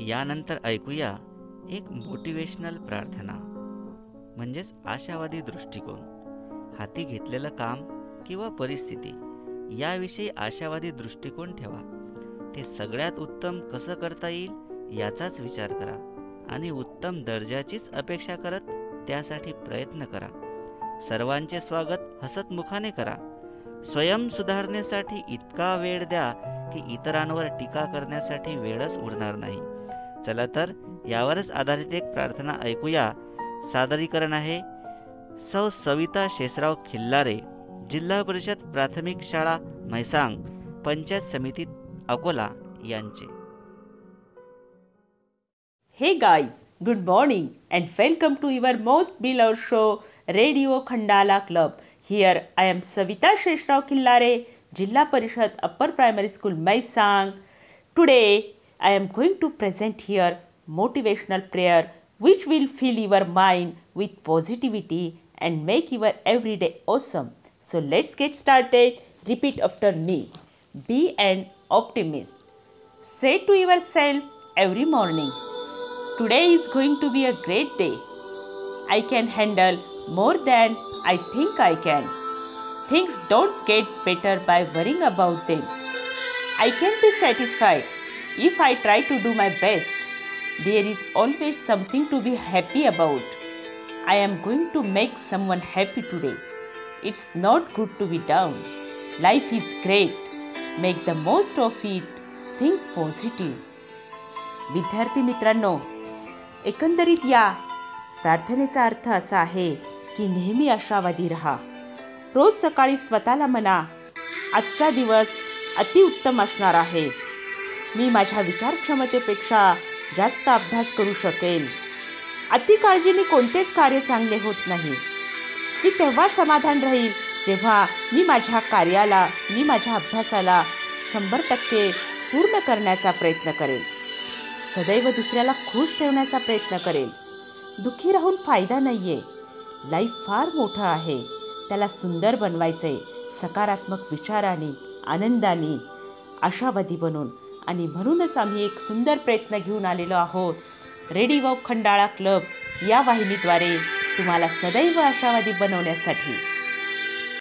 यानंतर ऐकूया एक मोटिवेशनल प्रार्थना म्हणजेच आशावादी दृष्टिकोन. हाती घेतलेलं काम किंवा परिस्थिती याविषयी आशावादी दृष्टिकोन ठेवा. ते सगळ्यात उत्तम कसं करता येईल याचाच विचार करा आणि उत्तम दर्जाचीच अपेक्षा करत त्यासाठी प्रयत्न करा. सर्वांचे स्वागत हसतमुखाने करा. स्वयं सुधारण्यासाठी इतका वेळ द्या की इतरांवर टीका करण्यासाठी वेळच उरणार नाही. चला तर यावरच आधारित एक प्रार्थना ऐकूया. सादरीकरण आहे. सौ सविता शेषराव खिल्लारे जिल्हा परिषद प्राथमिक शाळा म्हैसांग पंचायत समिती अकोला यांचे. Hey guys good morning and welcome to your most beloved show radio Khandala club here I am Savita Shesharao Khillare Zilla Parishad upper primary school Maisang today I am going to present here motivational prayer which will fill your mind with positivity and make your everyday awesome. So let's get started. Repeat after me. Be an optimist. Say to yourself every morning. Today is going to be a great day. I can handle more than I think I can. Things don't get better by worrying about them. I can be satisfied if I try to do my best. There is always something to be happy about. I am going to make someone happy today. It's not good to be down. Life is great. Make the most of it. Think positive. विद्यार्थी मित्रांनो एकंदरीत या प्रार्थनेचा अर्थ असा आहे की नेहमी आशावादी राहा रोज सकाळी स्वतःला म्हणा आजचा दिवस अतिउत्तम असणार आहे मी माझ्या विचारक्षमतेपेक्षा जास्त अभ्यास करू शकेन अति काळजीने कोणतेच कार्य चांगले होत नाही. मी तेव्हा समाधान राहील जेव्हा मी माझ्या कार्याला मी माझ्या अभ्यासाला शंभर टक्के पूर्ण करण्याचा प्रयत्न करेन सदैव दुसऱ्याला खुश ठेवण्याचा प्रयत्न करेन दुःखी राहून फायदा नाही आहे लाईफ फार मोठं आहे. त्याला सुंदर बनवायचं आहे सकारात्मक विचाराने आनंदाने आशावादी बनून आणि म्हणूनच आम्ही एक सुंदर प्रयत्न घेऊन आलेलो आहोत. रेडी वॉक खंडाळा क्लब या वाहिनीद्वारे तुम्हाला सदैव आशावादी बनवण्यासाठी.